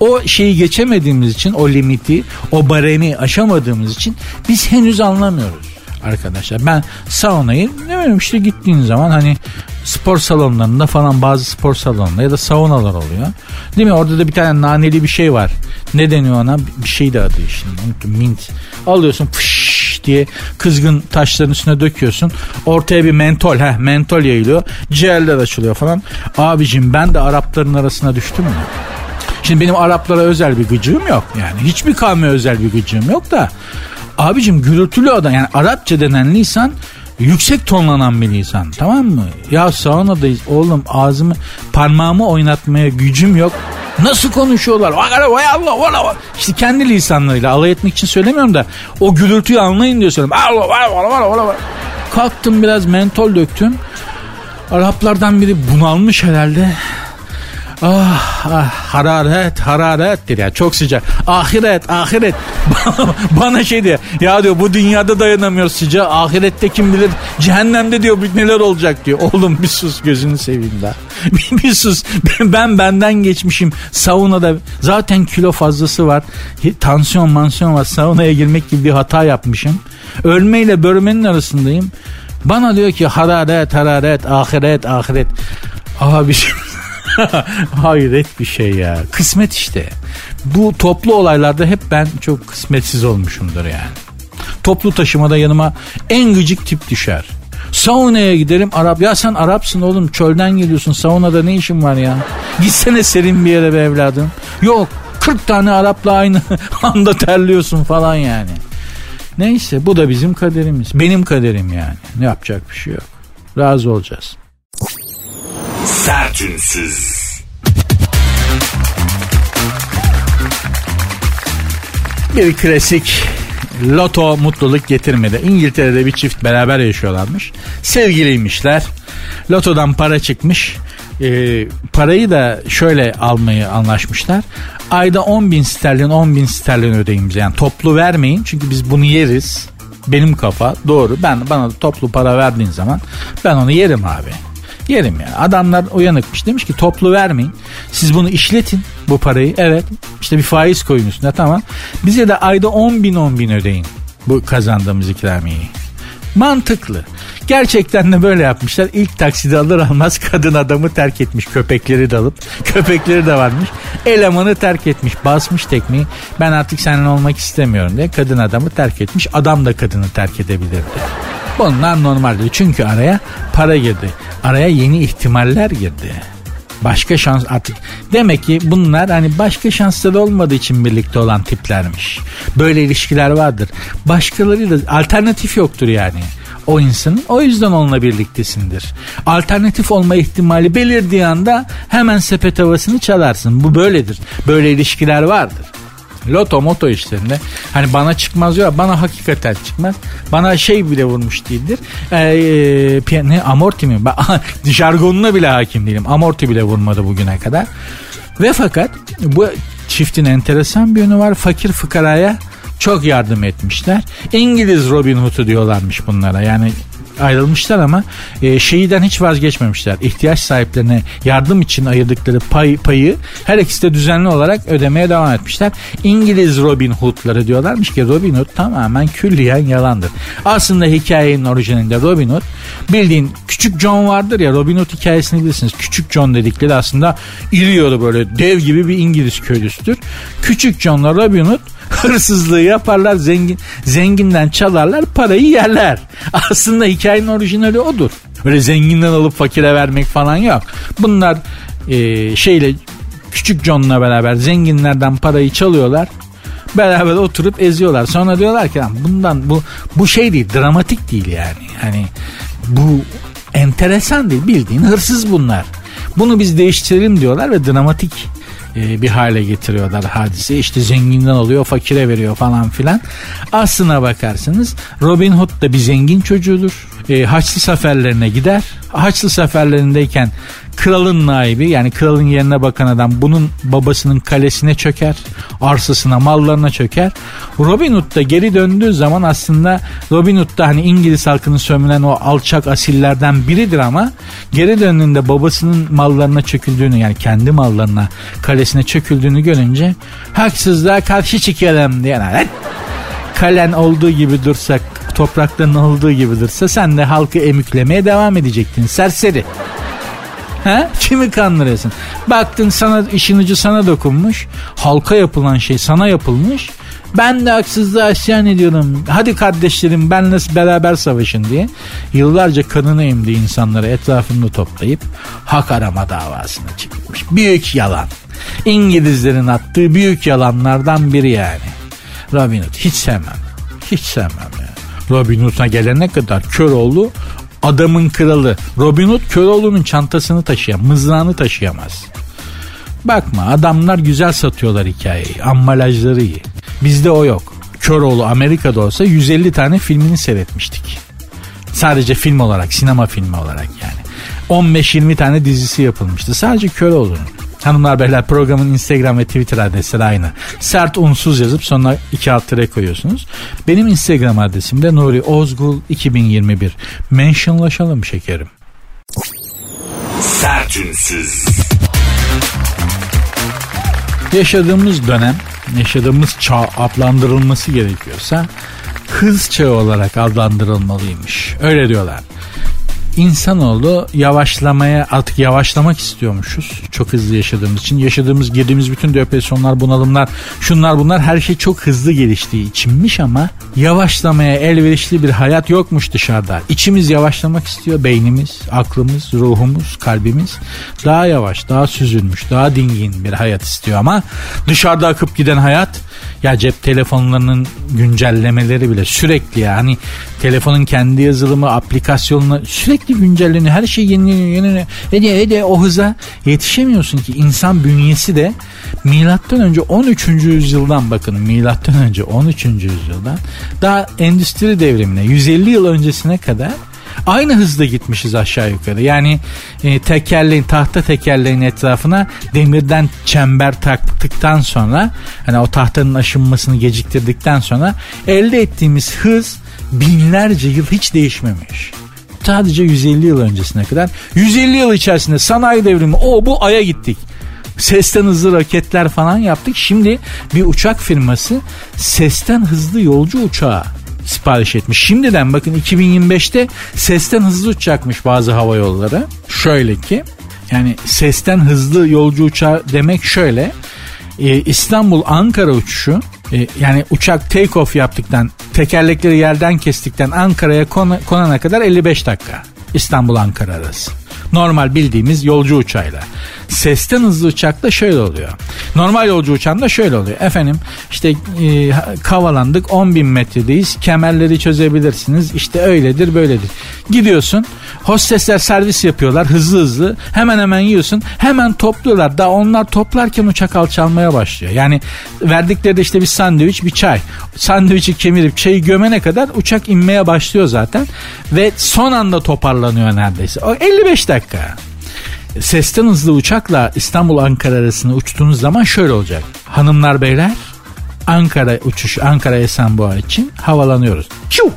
O şeyi geçemediğimiz için o limiti, o baremi aşamadığımız için biz henüz anlamıyoruz arkadaşlar. Ben saunayı ne bileyim işte gittiğin zaman hani spor salonlarında falan bazı spor salonlarında ya da saunalar oluyor. Değil mi? Orada da bir tane naneli bir şey var. Ne deniyor ona? Bir şey de adı işte. Mint. Alıyorsun fış diye kızgın taşların üstüne döküyorsun. Ortaya bir mentol. Heh mentol yayılıyor. Ciğerler açılıyor falan. Abicim ben de Arapların arasına düştüm mü? Şimdi benim Araplara özel bir gıcığım yok. Yani hiçbir kavme özel bir gıcığım yok da. Abicim gürültülü adam yani Arapça denen lisan yüksek tonlanan bir lisan tamam mı? Ya saunadayız oğlum ağzımı parmağımı oynatmaya gücüm yok. Nasıl konuşuyorlar? Vay Allah vay Allah. İşte kendi lisanlarıyla alay etmek için söylemiyorum da o gürültüyü anlayın diyor söylüyorum. Kalktım biraz mentol döktüm. Araplardan biri bunalmış herhalde. Ah, ah hararet hararettir ya çok sıcak. Ahiret ahiret. (laughs) Bana şey diyor ya diyor bu dünyada dayanamıyoruz sıcağı. Ahirette kim bilir cehennemde diyor neler olacak diyor. (laughs) Oğlum bir sus gözünü seveyim daha. (laughs) bir, bir sus. Ben benden geçmişim. Saunada zaten kilo fazlası var. Tansiyon mansiyon var. Saunaya girmek gibi bir hata yapmışım. Ölmeyle bölmenin arasındayım. Bana diyor ki hararet hararet ahiret ahiret. Abi şey (laughs) Hayret bir şey ya. Kısmet işte. Bu toplu olaylarda hep ben çok kısmetsiz olmuşumdur yani. Toplu taşımada yanıma en gıcık tip düşer. Saunaya giderim Arap. Ya sen Arapsın oğlum çölden geliyorsun saunada ne işin var ya? Gitsene serin bir yere be evladım. Yok 40 tane Arapla aynı (laughs) anda terliyorsun falan yani. Neyse bu da bizim kaderimiz. Benim kaderim yani. Ne yapacak bir şey yok. Razı olacağız. Sertünsüz. Bir klasik loto mutluluk getirmedi. İngiltere'de bir çift beraber yaşıyorlarmış. Sevgiliymişler. Lotodan para çıkmış. Ee, parayı da şöyle almayı anlaşmışlar. Ayda 10 bin sterlin 10 bin sterlin ödeyin bize. Yani toplu vermeyin çünkü biz bunu yeriz. Benim kafa doğru. Ben bana toplu para verdiğin zaman ben onu yerim abi. Yerim ya. Adamlar uyanıkmış. Demiş ki toplu vermeyin. Siz bunu işletin bu parayı. Evet. İşte bir faiz koyun üstüne tamam. Bize de ayda 10 bin 10 bin ödeyin. Bu kazandığımız ikramiyeyi. Mantıklı. Gerçekten de böyle yapmışlar. İlk taksidi alır almaz kadın adamı terk etmiş. Köpekleri de alıp. (laughs) Köpekleri de varmış. Elemanı terk etmiş. Basmış tekmeyi. Ben artık seninle olmak istemiyorum diye kadın adamı terk etmiş. Adam da kadını terk edebilirdi. Bunlar normaldi. Çünkü araya para girdi. Araya yeni ihtimaller girdi. Başka şans artık. Demek ki bunlar hani başka şansları olmadığı için birlikte olan tiplermiş. Böyle ilişkiler vardır. Başkalarıyla alternatif yoktur yani o insanın. O yüzden onunla birliktesindir. Alternatif olma ihtimali belirdiği anda hemen sepet havasını çalarsın. Bu böyledir. Böyle ilişkiler vardır. Loto moto işlerinde hani bana çıkmaz ya bana hakikaten çıkmaz. Bana şey bile vurmuş değildir. Ee, ne amorti mi? Ben, (laughs) jargonuna bile hakim değilim. Amorti bile vurmadı bugüne kadar. Ve fakat bu çiftin enteresan bir yönü var. Fakir fıkaraya çok yardım etmişler. İngiliz Robin Hood'u diyorlarmış bunlara. Yani ayrılmışlar ama e, şeyden hiç vazgeçmemişler. İhtiyaç sahiplerine yardım için ayırdıkları pay, payı her ikisi de düzenli olarak ödemeye devam etmişler. İngiliz Robin Hood'ları diyorlarmış ki Robin Hood tamamen külliyen yalandır. Aslında hikayenin orijinalinde Robin Hood bildiğin küçük John vardır ya Robin Hood hikayesini bilirsiniz. Küçük John dedikleri aslında iri böyle dev gibi bir İngiliz köylüsüdür. Küçük John'la Robin Hood (laughs) hırsızlığı yaparlar zengin zenginden çalarlar parayı yerler. (laughs) Aslında hikayenin orijinali odur. Böyle zenginden alıp fakire vermek falan yok. Bunlar e, şeyle küçük John'la beraber zenginlerden parayı çalıyorlar. Beraber oturup eziyorlar. Sonra diyorlar ki bundan bu bu şey değil, dramatik değil yani. Hani bu enteresan değil, bildiğin hırsız bunlar. Bunu biz değiştirelim diyorlar ve dramatik e, bir hale getiriyorlar hadise. İşte zenginden alıyor fakire veriyor falan filan. Aslına bakarsınız Robin Hood da bir zengin çocuğudur. E, Haçlı seferlerine gider. Haçlı seferlerindeyken kralın naibi yani kralın yerine bakan adam bunun babasının kalesine çöker. Arsasına mallarına çöker. Robin Hood da geri döndüğü zaman aslında Robin Hood da hani İngiliz halkının sömüren o alçak asillerden biridir ama geri döndüğünde babasının mallarına çöküldüğünü yani kendi mallarına kalesine çöküldüğünü görünce haksızlığa karşı çıkalım diye yani, kalen olduğu gibi dursak toprakların olduğu gibi dursa sen de halkı emüklemeye devam edecektin serseri. He? Kimi kandırıyorsun? Baktın sana işin ucu sana dokunmuş. Halka yapılan şey sana yapılmış. Ben de haksızlığa isyan ediyorum. Hadi kardeşlerim benle beraber savaşın diye. Yıllarca kanını emdiği insanları etrafında toplayıp hak arama davasına çıkmış. Büyük yalan. İngilizlerin attığı büyük yalanlardan biri yani. Robin Hood hiç sevmem. Hiç sevmem yani. Robin Hood'a gelene kadar Köroğlu adamın kralı. Robin Hood Köroğlu'nun çantasını taşıyan, mızrağını taşıyamaz. Bakma adamlar güzel satıyorlar hikayeyi. Ambalajları iyi. Bizde o yok. Köroğlu Amerika'da olsa 150 tane filmini seyretmiştik. Sadece film olarak, sinema filmi olarak yani. 15-20 tane dizisi yapılmıştı. Sadece Köroğlu'nun. Hanımlar beyler programın Instagram ve Twitter adresleri aynı. Sert unsuz yazıp sonuna iki alt tere koyuyorsunuz. Benim Instagram adresim de Nuri Ozgul 2021. Mentionlaşalım şekerim. Sertünsüz. Yaşadığımız dönem, yaşadığımız çağ adlandırılması gerekiyorsa hız çağı olarak adlandırılmalıymış. Öyle diyorlar insanoğlu yavaşlamaya artık yavaşlamak istiyormuşuz. Çok hızlı yaşadığımız için. Yaşadığımız girdiğimiz bütün depresyonlar, bunalımlar, şunlar bunlar her şey çok hızlı geliştiği içinmiş ama yavaşlamaya elverişli bir hayat yokmuş dışarıda. İçimiz yavaşlamak istiyor. Beynimiz, aklımız, ruhumuz, kalbimiz daha yavaş, daha süzülmüş, daha dingin bir hayat istiyor ama dışarıda akıp giden hayat ya cep telefonlarının güncellemeleri bile sürekli yani telefonun kendi yazılımı, aplikasyonuna sürekli güncelleniyor. Her şey yenileniyor, yenileniyor. Hede hede o hıza yetişemiyorsun ki insan bünyesi de milattan önce 13. yüzyıldan bakın milattan önce 13. yüzyıldan daha endüstri devrimine 150 yıl öncesine kadar aynı hızda gitmişiz aşağı yukarı. Yani e, tekerleğin tahta tekerleğin etrafına demirden çember taktıktan sonra hani o tahtanın aşınmasını geciktirdikten sonra elde ettiğimiz hız binlerce yıl hiç değişmemiş. Sadece 150 yıl öncesine kadar 150 yıl içerisinde sanayi devrimi o bu aya gittik sesten hızlı raketler falan yaptık. Şimdi bir uçak firması sesten hızlı yolcu uçağı sipariş etmiş. Şimdiden bakın 2025'te sesten hızlı uçacakmış bazı hava yolları. Şöyle ki yani sesten hızlı yolcu uçağı demek şöyle. Ee, İstanbul Ankara uçuşu e, yani uçak take off yaptıktan tekerlekleri yerden kestikten Ankara'ya kon- konana kadar 55 dakika. İstanbul Ankara arası. Normal bildiğimiz yolcu uçağıyla. Sesten hızlı uçakta şöyle oluyor. Normal yolcu uçağında şöyle oluyor. Efendim işte e, kavalandık 10 bin metredeyiz. Kemerleri çözebilirsiniz. İşte öyledir böyledir. Gidiyorsun. Hostesler servis yapıyorlar hızlı hızlı. Hemen hemen yiyorsun. Hemen topluyorlar. Daha onlar toplarken uçak alçalmaya başlıyor. Yani verdikleri de işte bir sandviç bir çay. Sandviçi kemirip çayı gömene kadar uçak inmeye başlıyor zaten. Ve son anda toparlanıyor neredeyse. O 55 dakika sesten hızlı uçakla İstanbul Ankara arasında uçtuğunuz zaman şöyle olacak. Hanımlar beyler Ankara uçuş Ankara Esenboğa için havalanıyoruz. Çu!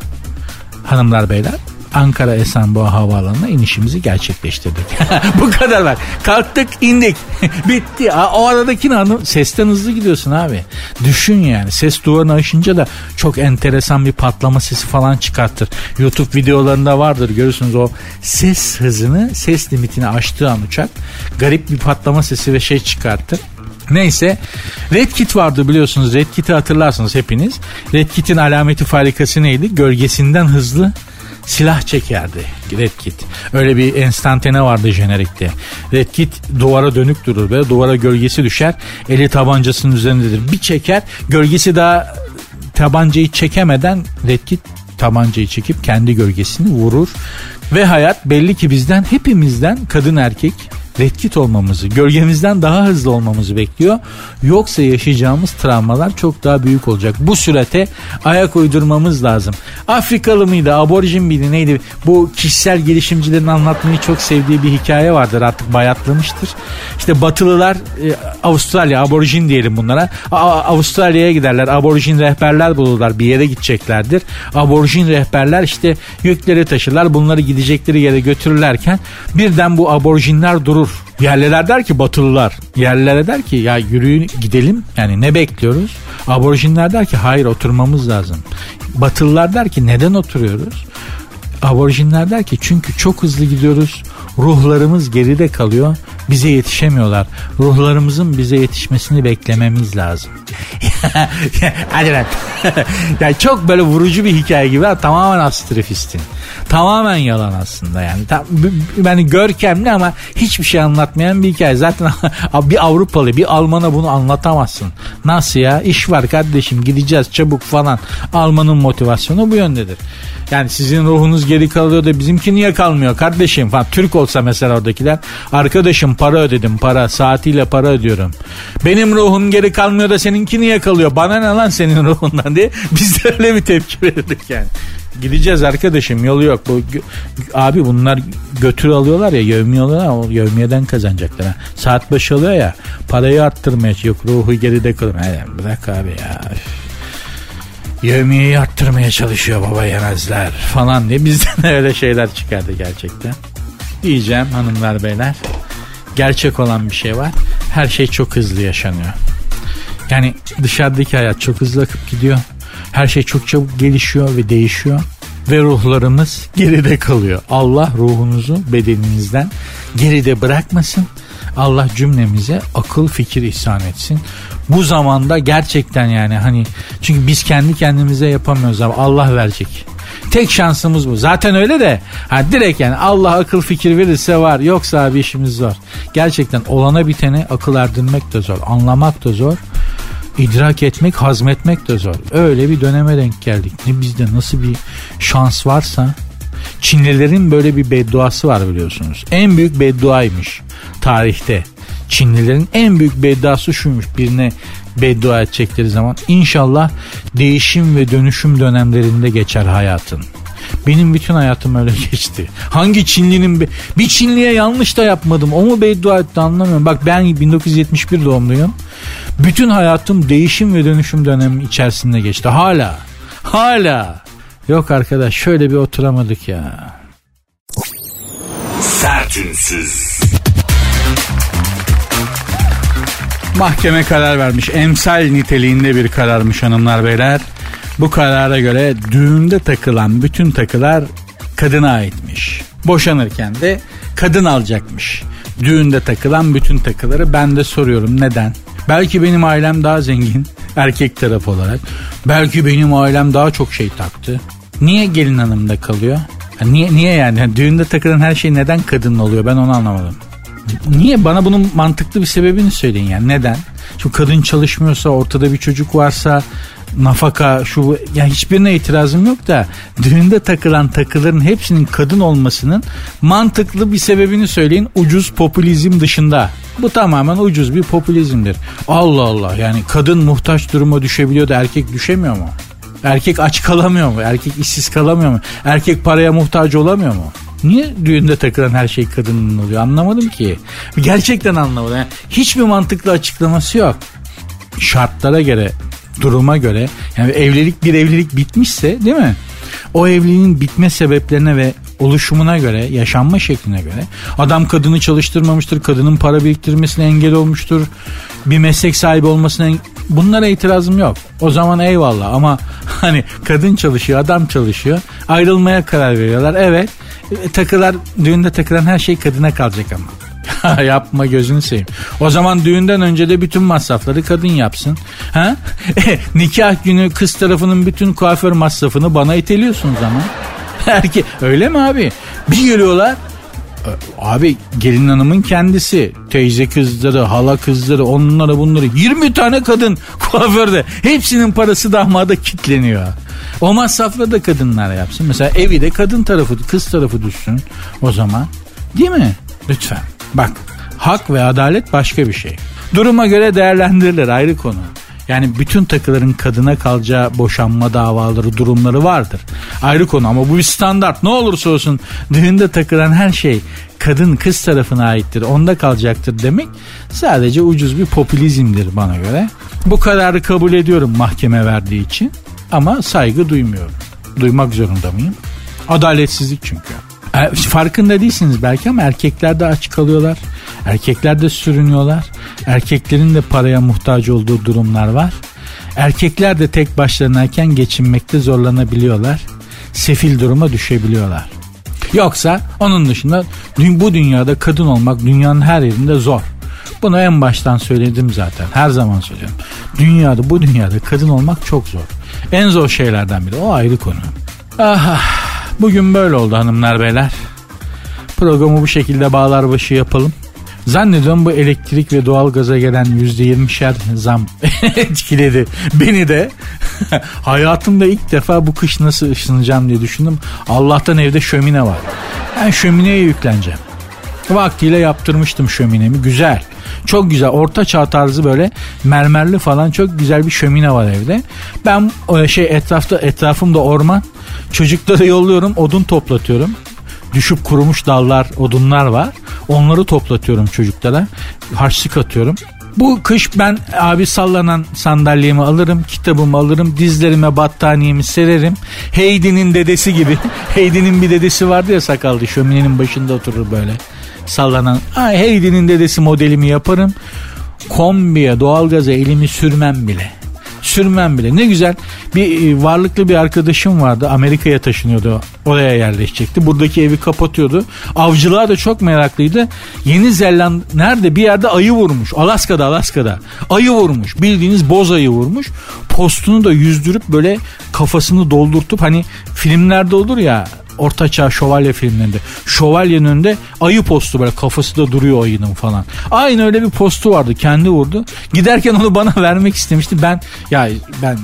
Hanımlar beyler Ankara Esenboğa Havaalanı'na inişimizi gerçekleştirdik. (laughs) Bu kadar var. Kalktık indik. (laughs) Bitti. O aradaki anı sesten hızlı gidiyorsun abi. Düşün yani. Ses duvarını aşınca da çok enteresan bir patlama sesi falan çıkartır. YouTube videolarında vardır görürsünüz o ses hızını ses limitini aştığı an uçak garip bir patlama sesi ve şey çıkartır. Neyse Red Kit vardı biliyorsunuz Red Kit'i hatırlarsınız hepiniz. Red Kit'in alameti farikası neydi? Gölgesinden hızlı silah çekerdi Red Kit. Öyle bir enstantane vardı jenerikte. Red Kit duvara dönük durur böyle duvara gölgesi düşer. Eli tabancasının üzerindedir. Bir çeker gölgesi daha tabancayı çekemeden Red Kit tabancayı çekip kendi gölgesini vurur. Ve hayat belli ki bizden hepimizden kadın erkek redkit olmamızı, gölgemizden daha hızlı olmamızı bekliyor. Yoksa yaşayacağımız travmalar çok daha büyük olacak. Bu sürete ayak uydurmamız lazım. Afrikalı mıydı, aborjin miydi neydi? Bu kişisel gelişimcilerin anlatmayı çok sevdiği bir hikaye vardır artık bayatlamıştır. İşte batılılar e, Avustralya, aborjin diyelim bunlara. Avustralya'ya giderler, aborjin rehberler bulurlar bir yere gideceklerdir. Aborjin rehberler işte yükleri taşırlar bunları gidecekleri yere götürürlerken birden bu aborjinler durur Yerliler der ki batılılar. Yerlilere der ki ya yürüyün gidelim. Yani ne bekliyoruz? Aborjinler der ki hayır oturmamız lazım. Batılılar der ki neden oturuyoruz? Aborjinler der ki çünkü çok hızlı gidiyoruz. Ruhlarımız geride kalıyor. Bize yetişemiyorlar. Ruhlarımızın bize yetişmesini beklememiz lazım. (laughs) Hadi lan. (laughs) yani çok böyle vurucu bir hikaye gibi tamamen astrofistin. Tamamen yalan aslında yani. Tam, yani görkemli ama hiçbir şey anlatmayan bir hikaye. Zaten (laughs) bir Avrupalı bir Alman'a bunu anlatamazsın. Nasıl ya? İş var kardeşim gideceğiz çabuk falan. Almanın motivasyonu bu yöndedir. Yani sizin ruhunuz geri kalıyor da bizimki niye kalmıyor kardeşim falan. Türk olsa mesela oradakiler. Arkadaşım para ödedim para saatiyle para ödüyorum. Benim ruhum geri kalmıyor da seninki niye kalıyor? Bana ne lan senin (laughs) ruhundan diye biz de öyle bir tepki (laughs) verirdik yani. Gideceğiz arkadaşım yolu yok. Bu, abi bunlar götür alıyorlar ya yevmiye alıyorlar o yevmiyeden kazanacaklar. Ha. Saat başı alıyor ya parayı arttırmaya yok ruhu geride kalır. Bırak abi ya. Yevmiyeyi arttırmaya çalışıyor baba yemezler falan diye bizden öyle şeyler çıkardı gerçekten. Diyeceğim hanımlar beyler. Gerçek olan bir şey var. Her şey çok hızlı yaşanıyor. Yani dışarıdaki hayat çok hızlı akıp gidiyor. Her şey çok çabuk gelişiyor ve değişiyor. Ve ruhlarımız geride kalıyor. Allah ruhunuzu bedeninizden geride bırakmasın. Allah cümlemize akıl fikir ihsan etsin. Bu zamanda gerçekten yani hani çünkü biz kendi kendimize yapamıyoruz ama Allah verecek. Tek şansımız bu. Zaten öyle de ha direkt yani Allah akıl fikir verirse var yoksa abi işimiz var. Gerçekten olana bitene akıl erdirmek de zor. Anlamak da zor. idrak etmek, hazmetmek de zor. Öyle bir döneme denk geldik. Ne bizde nasıl bir şans varsa Çinlilerin böyle bir bedduası var biliyorsunuz. En büyük bedduaymış tarihte. Çinlilerin en büyük bedduası şuymuş birine beddua edecekleri zaman. İnşallah değişim ve dönüşüm dönemlerinde geçer hayatın. Benim bütün hayatım öyle (laughs) geçti. Hangi Çinlinin bir, bir Çinliye yanlış da yapmadım. O mu beddua etti anlamıyorum. Bak ben 1971 doğumluyum. Bütün hayatım değişim ve dönüşüm dönemi içerisinde geçti. Hala. Hala. Yok arkadaş şöyle bir oturamadık ya. Sertünsüz. Mahkeme karar vermiş. Emsal niteliğinde bir kararmış hanımlar beyler. Bu karara göre düğünde takılan bütün takılar kadına aitmiş. Boşanırken de kadın alacakmış. Düğünde takılan bütün takıları ben de soruyorum neden? Belki benim ailem daha zengin erkek taraf olarak. Belki benim ailem daha çok şey taktı. Niye gelin hanımda kalıyor? Niye, niye yani? Düğünde takılan her şey neden kadın oluyor ben onu anlamadım. Niye? Bana bunun mantıklı bir sebebini söyleyin yani. Neden? Çünkü kadın çalışmıyorsa, ortada bir çocuk varsa, nafaka şu yani hiçbirine itirazım yok da düğünde takılan takıların hepsinin kadın olmasının mantıklı bir sebebini söyleyin ucuz popülizm dışında. Bu tamamen ucuz bir popülizmdir. Allah Allah yani kadın muhtaç duruma düşebiliyor da erkek düşemiyor mu? Erkek aç kalamıyor mu? Erkek işsiz kalamıyor mu? Erkek paraya muhtaç olamıyor mu? Niye düğünde takılan her şey kadının oluyor anlamadım ki. Gerçekten anlamadım. Yani hiçbir mantıklı açıklaması yok. Şartlara göre, duruma göre yani evlilik bir evlilik bitmişse değil mi? O evliliğin bitme sebeplerine ve oluşumuna göre, yaşanma şekline göre adam kadını çalıştırmamıştır, kadının para biriktirmesine engel olmuştur, bir meslek sahibi olmasına bunlara itirazım yok. O zaman eyvallah ama (laughs) hani kadın çalışıyor, adam çalışıyor, ayrılmaya karar veriyorlar. Evet, e, takılar düğünde takılan her şey kadına kalacak ama. (laughs) Yapma gözünü seveyim. O zaman düğünden önce de bütün masrafları kadın yapsın. Ha? (laughs) E, nikah günü kız tarafının bütün kuaför masrafını bana iteliyorsunuz ama. Erkek öyle mi abi? Bir geliyorlar Abi gelin hanımın kendisi teyze kızları hala kızları onlara bunları 20 tane kadın (laughs) kuaförde hepsinin parası dahmada kitleniyor. O masrafları da kadınlar yapsın. Mesela evi de kadın tarafı kız tarafı düşsün o zaman. Değil mi? Lütfen. Bak hak ve adalet başka bir şey. Duruma göre değerlendirilir ayrı konu. Yani bütün takıların kadına kalacağı boşanma davaları, durumları vardır. Ayrı konu ama bu bir standart. Ne olursa olsun düğünde takılan her şey kadın kız tarafına aittir. Onda kalacaktır demek sadece ucuz bir popülizmdir bana göre. Bu kararı kabul ediyorum mahkeme verdiği için ama saygı duymuyorum. Duymak zorunda mıyım? Adaletsizlik çünkü. E, farkında değilsiniz belki ama erkekler de aç kalıyorlar. Erkekler de sürünüyorlar. Erkeklerin de paraya muhtaç olduğu durumlar var. Erkekler de tek başlarınayken geçinmekte zorlanabiliyorlar. Sefil duruma düşebiliyorlar. Yoksa onun dışında bu dünyada kadın olmak dünyanın her yerinde zor. Bunu en baştan söyledim zaten. Her zaman söylüyorum. Dünyada bu dünyada kadın olmak çok zor. En zor şeylerden biri. O ayrı konu. Aha. Bugün böyle oldu hanımlar beyler. Programı bu şekilde bağlar başı yapalım. Zannediyorum bu elektrik ve doğal gaza gelen %20'şer zam (laughs) etkiledi beni de. (laughs) Hayatımda ilk defa bu kış nasıl ışınacağım diye düşündüm. Allah'tan evde şömine var. Ben şömineye yükleneceğim. Vaktiyle yaptırmıştım şöminemi güzel. Çok güzel orta çağ tarzı böyle mermerli falan çok güzel bir şömine var evde. Ben e, şey etrafta etrafımda orman. Çocuklara yolluyorum odun toplatıyorum düşüp kurumuş dallar, odunlar var. Onları toplatıyorum çocuklara. Harçlık atıyorum. Bu kış ben abi sallanan sandalyemi alırım, kitabımı alırım, dizlerime battaniyemi sererim. Heidi'nin dedesi gibi. (laughs) Heidi'nin bir dedesi vardı ya sakallı şöminenin başında oturur böyle. Sallanan. Ay Heidi'nin dedesi modelimi yaparım. Kombiye, doğalgaza elimi sürmem bile sürmem bile. Ne güzel bir e, varlıklı bir arkadaşım vardı. Amerika'ya taşınıyordu. Oraya yerleşecekti. Buradaki evi kapatıyordu. Avcılığa da çok meraklıydı. Yeni Zeland nerede bir yerde ayı vurmuş. Alaska'da Alaska'da. Ayı vurmuş. Bildiğiniz boz ayı vurmuş. Postunu da yüzdürüp böyle kafasını doldurtup hani filmlerde olur ya ortaçağ şövalye filmlerinde. Şövalyenin önünde ayı postu böyle kafası da duruyor ayının falan. Aynı öyle bir postu vardı kendi vurdu. Giderken onu bana (laughs) vermek istemişti. Ben ya ben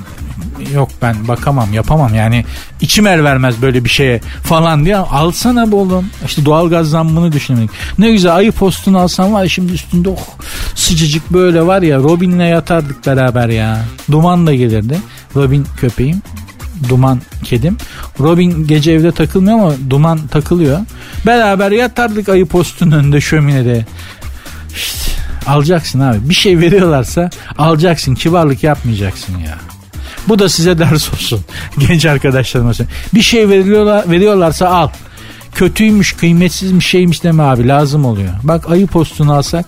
yok ben bakamam yapamam yani içim el vermez böyle bir şeye falan diye alsana oğlum işte doğalgaz zammını düşünmek ne güzel ayı postunu alsam var şimdi üstünde oh sıcacık böyle var ya Robin'le yatardık beraber ya duman da gelirdi Robin köpeğim Duman kedim. Robin gece evde takılmıyor ama Duman takılıyor. Beraber yatardık ayı postunun önünde şöminede. İşte alacaksın abi. Bir şey veriyorlarsa alacaksın. Kibarlık yapmayacaksın ya. Bu da size ders olsun. (laughs) Genç arkadaşlarıma Bir şey veriyorlar, veriyorlarsa al. Kötüymüş, kıymetsizmiş şeymiş deme abi lazım oluyor. Bak ayı postunu alsak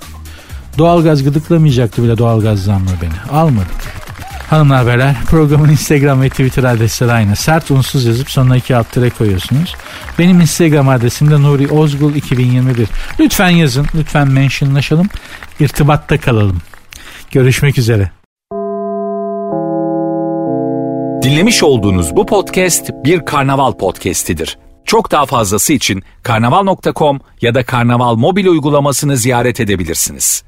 doğalgaz gıdıklamayacaktı bile doğalgaz zammı beni. Almadık. Hanımlar beyler programın Instagram ve Twitter adresleri aynı. Sert unsuz yazıp sonuna iki alt koyuyorsunuz. Benim Instagram adresim de Nuri Ozgul 2021. Lütfen yazın, lütfen mentionlaşalım, irtibatta kalalım. Görüşmek üzere. Dinlemiş olduğunuz bu podcast bir karnaval podcastidir. Çok daha fazlası için karnaval.com ya da karnaval mobil uygulamasını ziyaret edebilirsiniz.